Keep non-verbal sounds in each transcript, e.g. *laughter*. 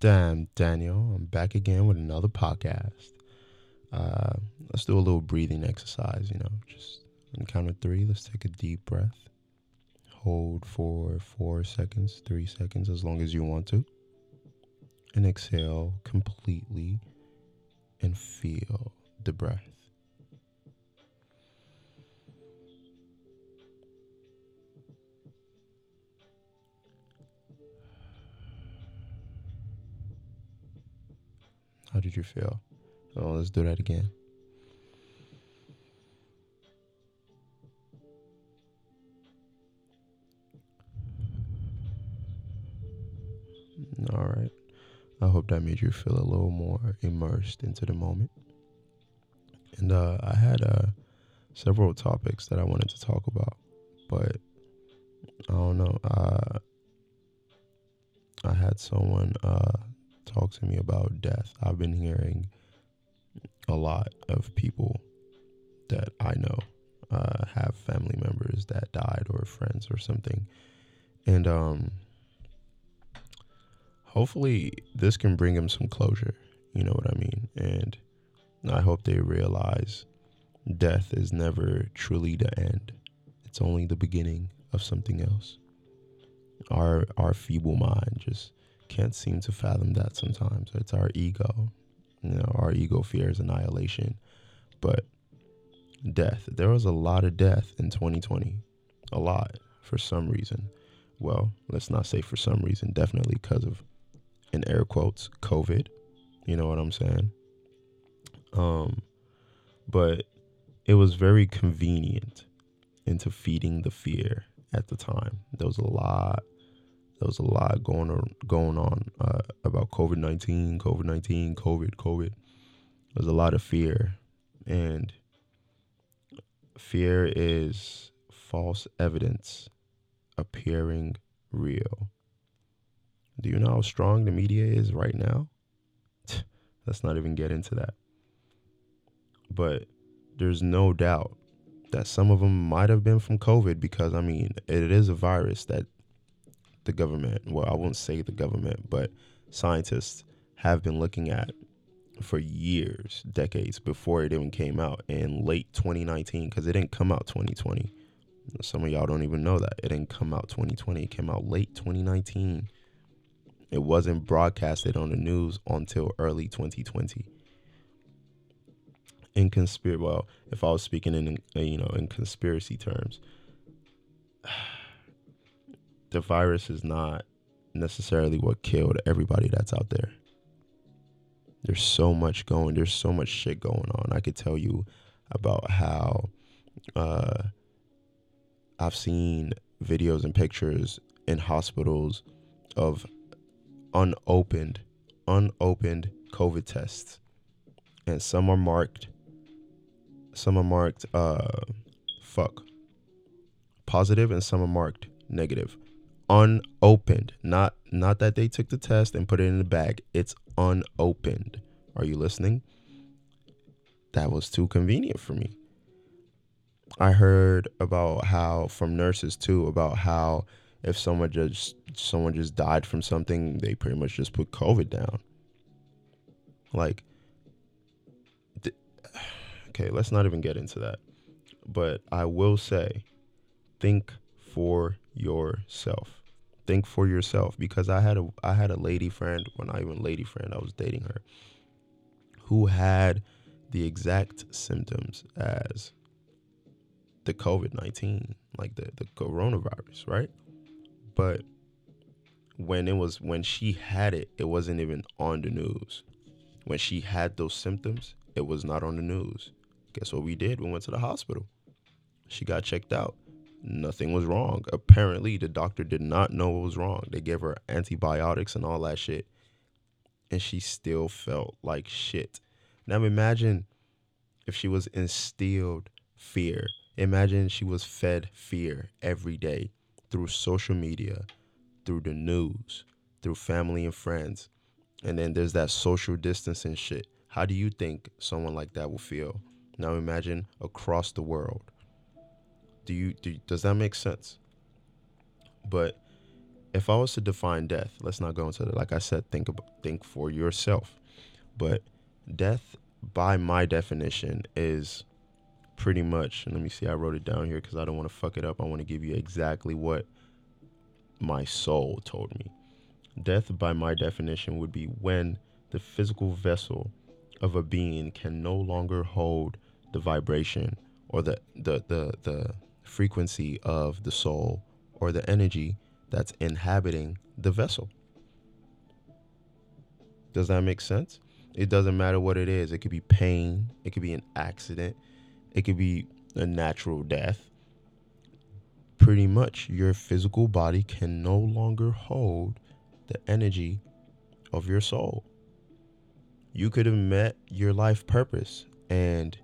Damn, Daniel, I'm back again with another podcast. Uh, let's do a little breathing exercise, you know, just on count of three, let's take a deep breath. Hold for four seconds, three seconds, as long as you want to. And exhale completely and feel the breath. How did you feel? Oh, let's do that again. All right. I hope that made you feel a little more immersed into the moment. And uh, I had uh, several topics that I wanted to talk about, but I don't know. Uh, I had someone uh, talk to me about death. I've been hearing a lot of people that I know uh, have family members that died or friends or something. And um, hopefully, this can bring them some closure. You know what I mean? And I hope they realize death is never truly the end, it's only the beginning of something else. Our, our feeble mind just can't seem to fathom that sometimes. It's our ego. You know, our ego fears annihilation. But death, there was a lot of death in 2020. A lot for some reason. Well, let's not say for some reason, definitely because of, in air quotes, COVID. You know what I'm saying? Um, but it was very convenient into feeding the fear at the time. There was a lot there was a lot going on going on uh, about COVID nineteen, COVID nineteen, COVID, COVID. There's a lot of fear, and fear is false evidence appearing real. Do you know how strong the media is right now? *laughs* Let's not even get into that. But there's no doubt that some of them might have been from COVID because I mean, it is a virus that the government, well, I won't say the government, but scientists have been looking at for years, decades before it even came out in late 2019, because it didn't come out 2020. Some of y'all don't even know that. It didn't come out 2020. It came out late 2019. It wasn't broadcasted on the news until early 2020. In conspiracy, well, if I was speaking in you know in conspiracy terms, the virus is not necessarily what killed everybody that's out there. There's so much going, there's so much shit going on. I could tell you about how uh, I've seen videos and pictures in hospitals of unopened, unopened COVID tests. And some are marked, some are marked, uh, fuck, positive, and some are marked negative unopened. Not not that they took the test and put it in the bag. It's unopened. Are you listening? That was too convenient for me. I heard about how from nurses too about how if someone just someone just died from something, they pretty much just put COVID down. Like th- okay, let's not even get into that. But I will say think for yourself think for yourself because I had a I had a lady friend, well not even lady friend, I was dating her, who had the exact symptoms as the COVID nineteen, like the, the coronavirus, right? But when it was when she had it, it wasn't even on the news. When she had those symptoms, it was not on the news. Guess what we did? We went to the hospital. She got checked out nothing was wrong. Apparently, the doctor did not know what was wrong. They gave her antibiotics and all that shit. And she still felt like shit. Now imagine if she was instilled fear. Imagine she was fed fear every day through social media, through the news, through family and friends. And then there's that social distancing shit. How do you think someone like that will feel? Now imagine across the world do you do, does that make sense? But if I was to define death, let's not go into it. Like I said, think about, think for yourself. But death, by my definition, is pretty much. Let me see. I wrote it down here because I don't want to fuck it up. I want to give you exactly what my soul told me. Death, by my definition, would be when the physical vessel of a being can no longer hold the vibration or the the the, the frequency of the soul or the energy that's inhabiting the vessel. Does that make sense? It doesn't matter what it is. It could be pain, it could be an accident, it could be a natural death. Pretty much, your physical body can no longer hold the energy of your soul. You could have met your life purpose and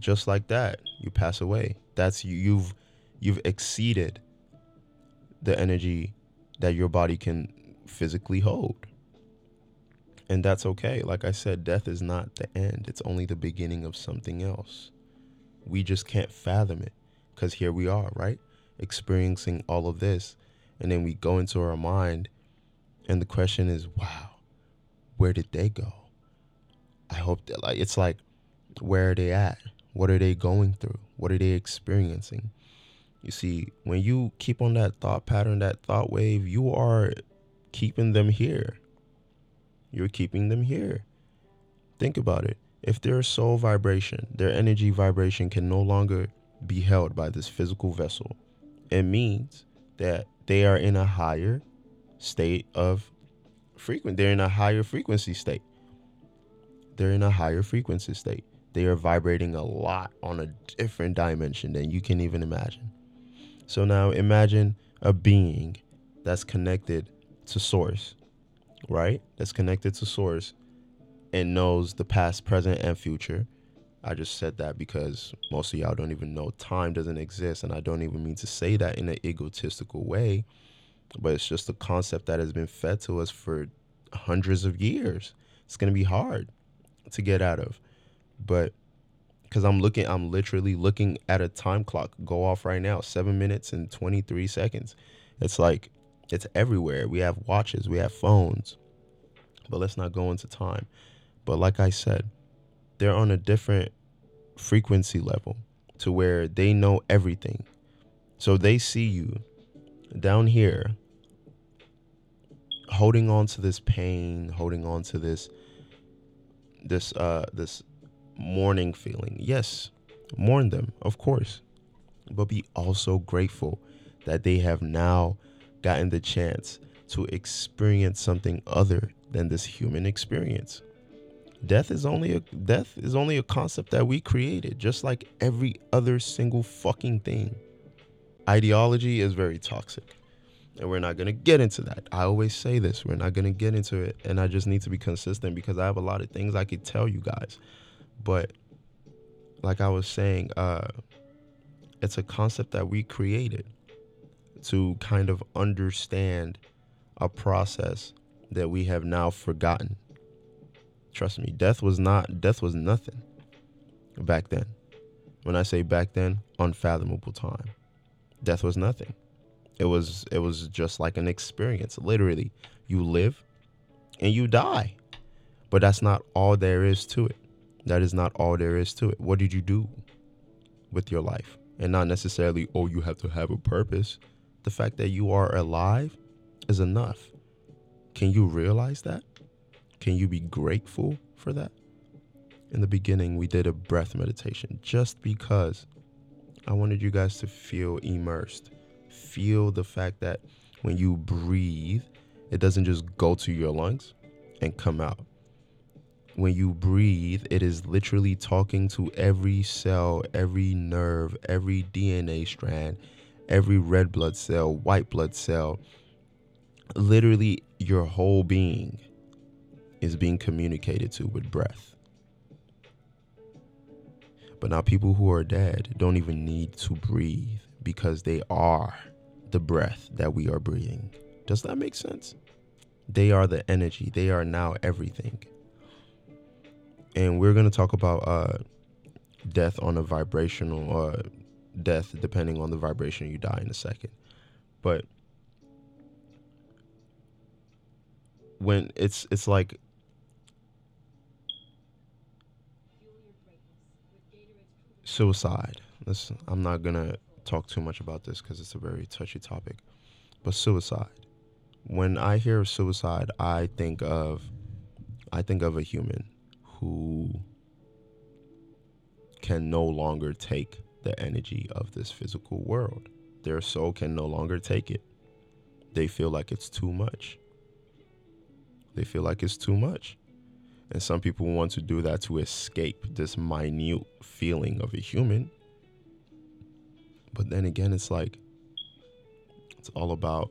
just like that, you pass away. That's you you've you've exceeded the energy that your body can physically hold. And that's okay. Like I said, death is not the end, it's only the beginning of something else. We just can't fathom it because here we are, right? Experiencing all of this. And then we go into our mind, and the question is, wow, where did they go? I hope that, like, it's like, where are they at? What are they going through? What are they experiencing? You see, when you keep on that thought pattern, that thought wave, you are keeping them here. You're keeping them here. Think about it. If their soul vibration, their energy vibration can no longer be held by this physical vessel, it means that they are in a higher state of frequency. They're in a higher frequency state. They're in a higher frequency state. They are vibrating a lot on a different dimension than you can even imagine. So now imagine a being that's connected to source, right? That's connected to source and knows the past, present, and future. I just said that because most of y'all don't even know time doesn't exist. And I don't even mean to say that in an egotistical way, but it's just a concept that has been fed to us for hundreds of years. It's going to be hard to get out of. But because I'm looking, I'm literally looking at a time clock go off right now, seven minutes and 23 seconds. It's like, it's everywhere. We have watches, we have phones, but let's not go into time. But like I said, they're on a different frequency level to where they know everything. So they see you down here holding on to this pain, holding on to this this uh this mourning feeling. Yes, mourn them, of course, but be also grateful that they have now gotten the chance to experience something other than this human experience. Death is only a death is only a concept that we created, just like every other single fucking thing. Ideology is very toxic. And we're not to get into that. I always say this, we're not to get into it, and I just need to be consistent because I have a lot of things I could tell you guys. But like I was saying, uh, it's a concept that we created to kind of understand a process that we have now forgotten. Trust me, death was not death was nothing back then. When I say back then, unfathomable time. Death was nothing. It was it was just like an experience. Literally, you live and you die. But that's not all there is to it. That is not all there is to it. What did you do with your life? And not necessarily, oh, you have to have a purpose. The fact that you are alive is enough. Can you realize that? Can you be grateful for that? In the beginning, we did a breath meditation just because I wanted you guys to feel immersed. Feel the fact that when you breathe, it doesn't just go to your lungs and come out when you breathe, it is literally talking to every cell, every nerve, every DNA strand, every red blood cell, white blood cell. Literally, your whole being is being communicated to with breath. But now, people who are dead don't even need to breathe because they are the breath that we are breathing. Does that make sense? They are the energy, they are now everything and we're going to talk about uh, death on a vibrational uh, death, depending on the vibration you die in a second. But when it's it's like suicide. I'm not gonna talk too much about this because it's a very touchy topic. But suicide. When I hear of suicide, I think of I think of a human who can no longer take the energy of this physical world. Their soul can no longer take it. They feel like it's too much. They feel like it's too much. And some people want to do that to escape this minute feeling of a human. But then again, it's like, it's all about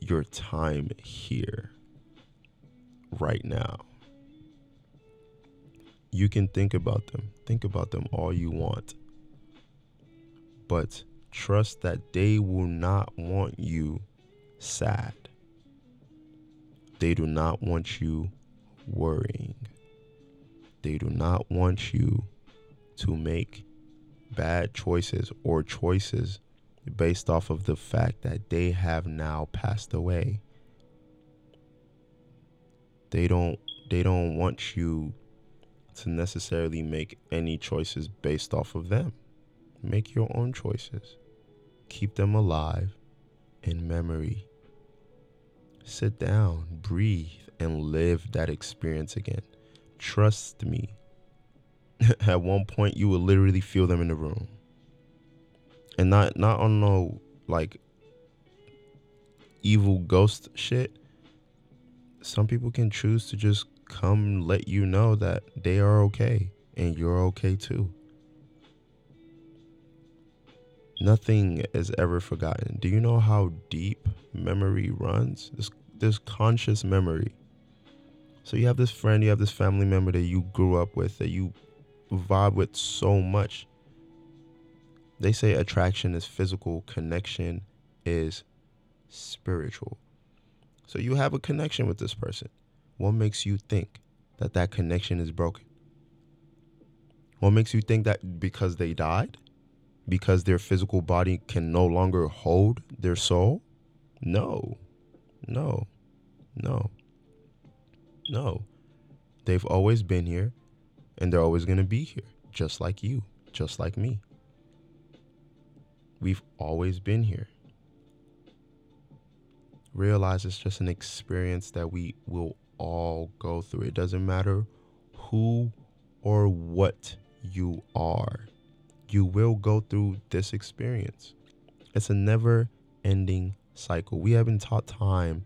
your time here, right now. You can think about them, think about them all you want. But trust that they will not want you sad. They do not want you worrying. They do not want you to make bad choices or choices based off of the fact that they have now passed away. They don't they don't want you to necessarily make any choices based off of them. Make your own choices. Keep them alive in memory. Sit down, breathe, and live that experience again. Trust me. *laughs* At one point, you will literally feel them in the room, and not not on no like evil ghost shit. Some people can choose to just come let you know that they are okay and you're okay too. Nothing is ever forgotten. Do you know how deep memory runs? This this conscious memory. So you have this friend, you have this family member that you grew up with, that you vibe with so much. They say attraction is physical, connection is spiritual. So you have a connection with this person. What makes you think that that connection is broken? What makes you think that because they died, because their physical body can no longer hold their soul? No, no, no, no. They've always been here and they're always going to be here, just like you, just like me. We've always been here. Realize it's just an experience that we will all go through. It doesn't matter who or what you are, you will go through this experience. It's a never ending cycle. We haven't taught time,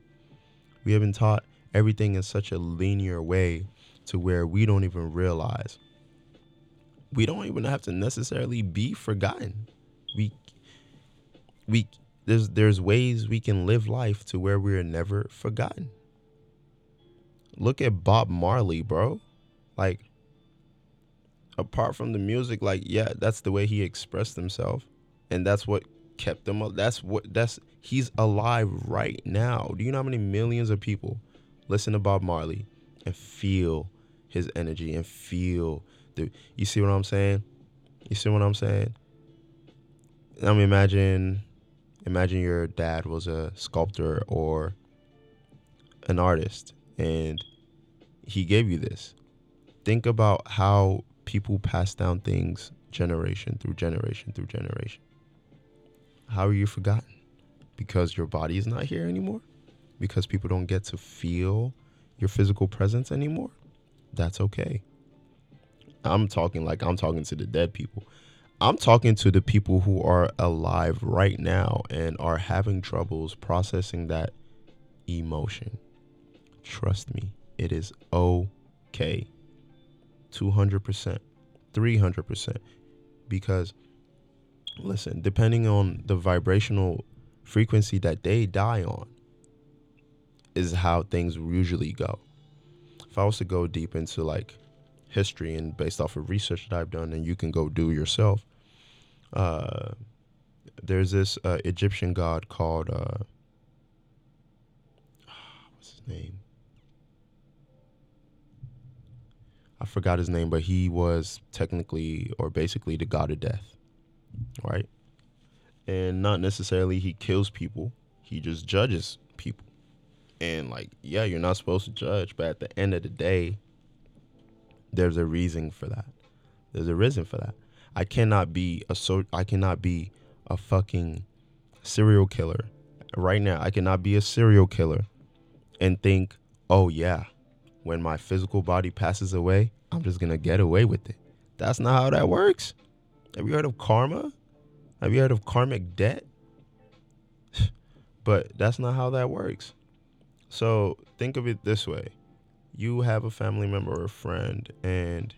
we haven't taught everything in such a linear way to where we don't even realize. We don't even have to necessarily be forgotten. We we there's there's ways we can live life to where we're never forgotten. Look at Bob Marley, bro. Like apart from the music, like yeah, that's the way he expressed himself, and that's what kept him. up. That's what that's he's alive right now. Do you know how many millions of people listen to Bob Marley and feel his energy and feel the? You see what I'm saying? You see what I'm saying? I mean, imagine, imagine your dad was a sculptor or an artist, and he gave you this. Think about how people pass down things generation through generation through generation. How are you forgotten? Because your body is not here anymore? Because people don't get to feel your physical presence anymore? That's okay. I'm talking like I'm talking to the dead people. I'm talking to the people who are alive right now and are having troubles processing that emotion. Trust me, it is okay. 200%, 300%. Because, listen, depending on the vibrational frequency that they die on, is how things usually go. If I was to go deep into like history and based off of research that I've done, and you can go do yourself, uh, there's this uh, Egyptian god called, uh, what's his name? I forgot his name, but he was technically or basically the god of death, right? And not necessarily he kills people, he just judges people. And like, yeah, you're not supposed to judge, but at the end of the day, there's a reason for that. There's a reason for that. I cannot be a so I cannot be a fucking serial killer right now. I cannot be a serial killer and think, "Oh yeah, when my physical body passes away, I'm just to get away with it." That's not how that works. Have you heard of karma? Have you heard of karmic debt? *sighs* but that's not how that works. So, think of it this way. You have a family member or a friend and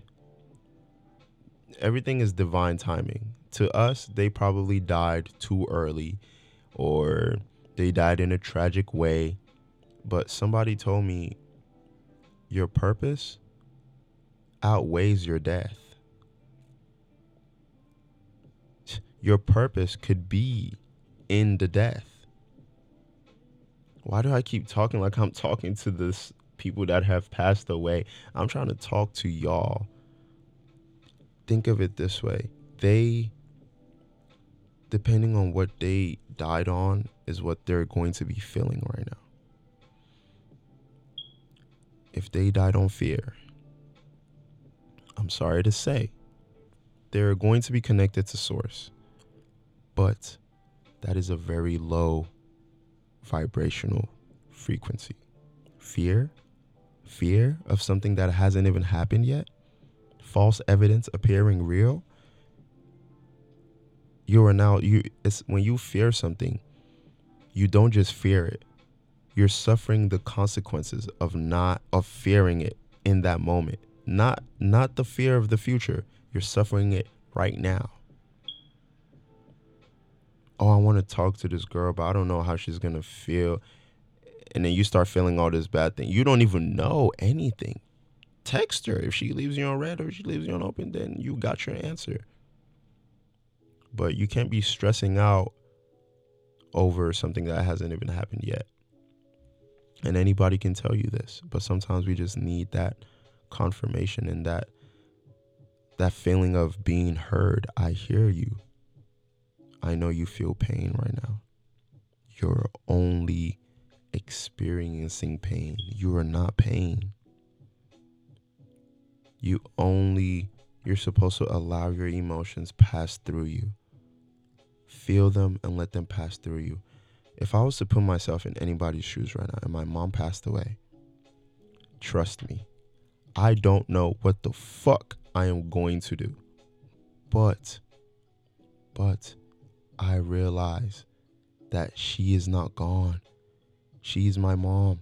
everything is divine timing. To us, they probably died too early or they died in a tragic way. But somebody told me your purpose outweighs your death. Your purpose could be in the death. Why do I keep talking like I'm talking to this people that have passed away? I'm trying to talk to y'all think of it this way they depending on what they died on is what they're going to be feeling right now if they died on fear i'm sorry to say they're going to be connected to source but that is a very low vibrational frequency fear fear of something that hasn't even happened yet false evidence appearing real, you are now you it's when you fear something, you don't just fear it. You're suffering the consequences of not of fearing it in that moment. Not not the fear of the future. You're suffering it right now. Oh, I want to talk to this girl, but I don't know how she's gonna feel. And then you start feeling all this bad thing. You don't even know anything text her. If she leaves you on read or she leaves you on open, then you got your answer. But you can't be stressing out over something that hasn't even happened yet. And anybody can tell you this, but sometimes we just need that confirmation and that that feeling of being heard. I hear you. I know you feel pain right now. You're only experiencing pain. You are not pain you only you're supposed to allow your emotions pass through you feel them and let them pass through you if i was to put myself in anybody's shoes right now and my mom passed away trust me i don't know what the fuck i am going to do but but i realize that she is not gone she's my mom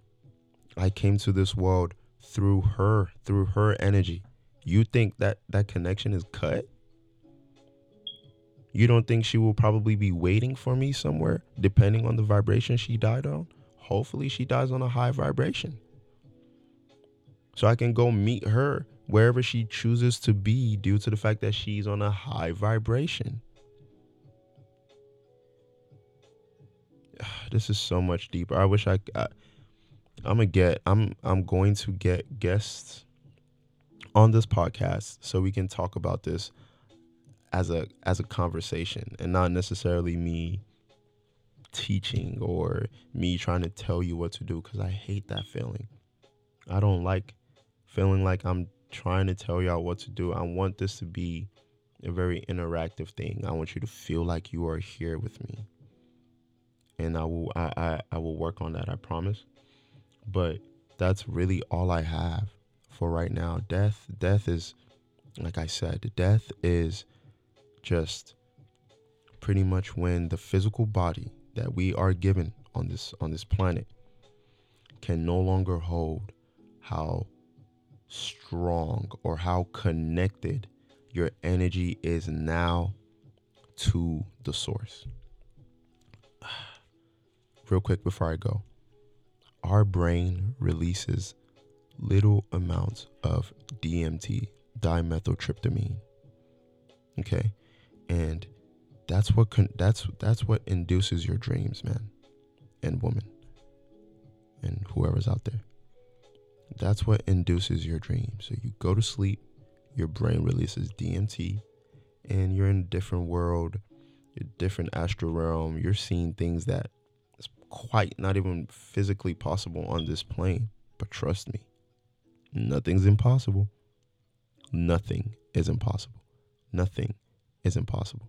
i came to this world through her, through her energy. You think that that connection is cut? You don't think she will probably be waiting for me somewhere, depending on the vibration she died on? Hopefully, she dies on a high vibration. So I can go meet her wherever she chooses to be due to the fact that she's on a high vibration. *sighs* This is so much deeper. I wish I, I I'm gonna get I'm I'm going to get guests on this podcast so we can talk about this as a as a conversation and not necessarily me teaching or me trying to tell you what to do cuz I hate that feeling. I don't like feeling like I'm trying to tell y'all what to do. I want this to be a very interactive thing. I want you to feel like you are here with me. And I will I, I, I will work on that, I promise. But that's really all I have for right now. Death, death is, like I said, death is just pretty much when the physical body that we are given on this on this planet can no longer hold how strong or how connected your energy is now to the source. *sighs* Real quick before I go our brain releases little amounts of DMT, dimethyltryptamine. Okay? And that's what con- that's that's what induces your dreams, man and woman and whoever's out there. That's what induces your dreams. So you go to sleep, your brain releases DMT, and you're in a different world, a different astral realm. You're seeing things that It's quite not even physically possible on this plane. But trust me, nothing's impossible. Nothing is impossible. Nothing is impossible.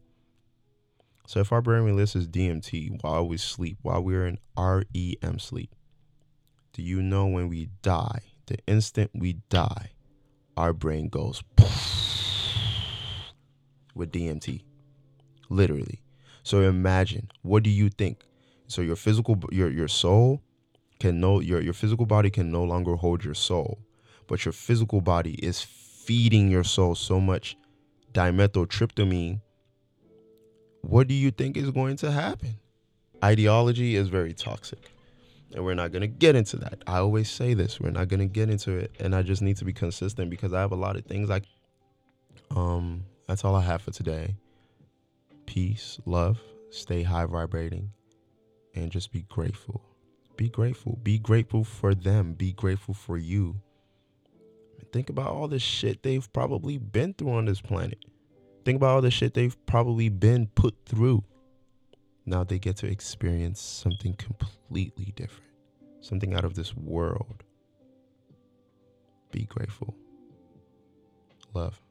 So if our brain releases DMT while we sleep, while we're in REM sleep, do you know when we die, the instant we die, our brain goes *sniffs* with DMT. Literally. So imagine, what do you think? So your physical your your soul can no your your physical body can no longer hold your soul, but your physical body is feeding your soul so much dimethyltryptamine. What do you think is going to happen? Ideology is very toxic. And we're not going to get into that. I always say this, we're not going to get into it and I just need to be consistent because I have a lot of things like um that's all I have for today. Peace, love, stay high vibrating and just be grateful. Be grateful. Be grateful for them. Be grateful for you. Think about all the shit they've probably been through on this planet. Think about all the shit they've probably been put through. Now they get to experience something completely different, something out of this world. Be grateful. Love.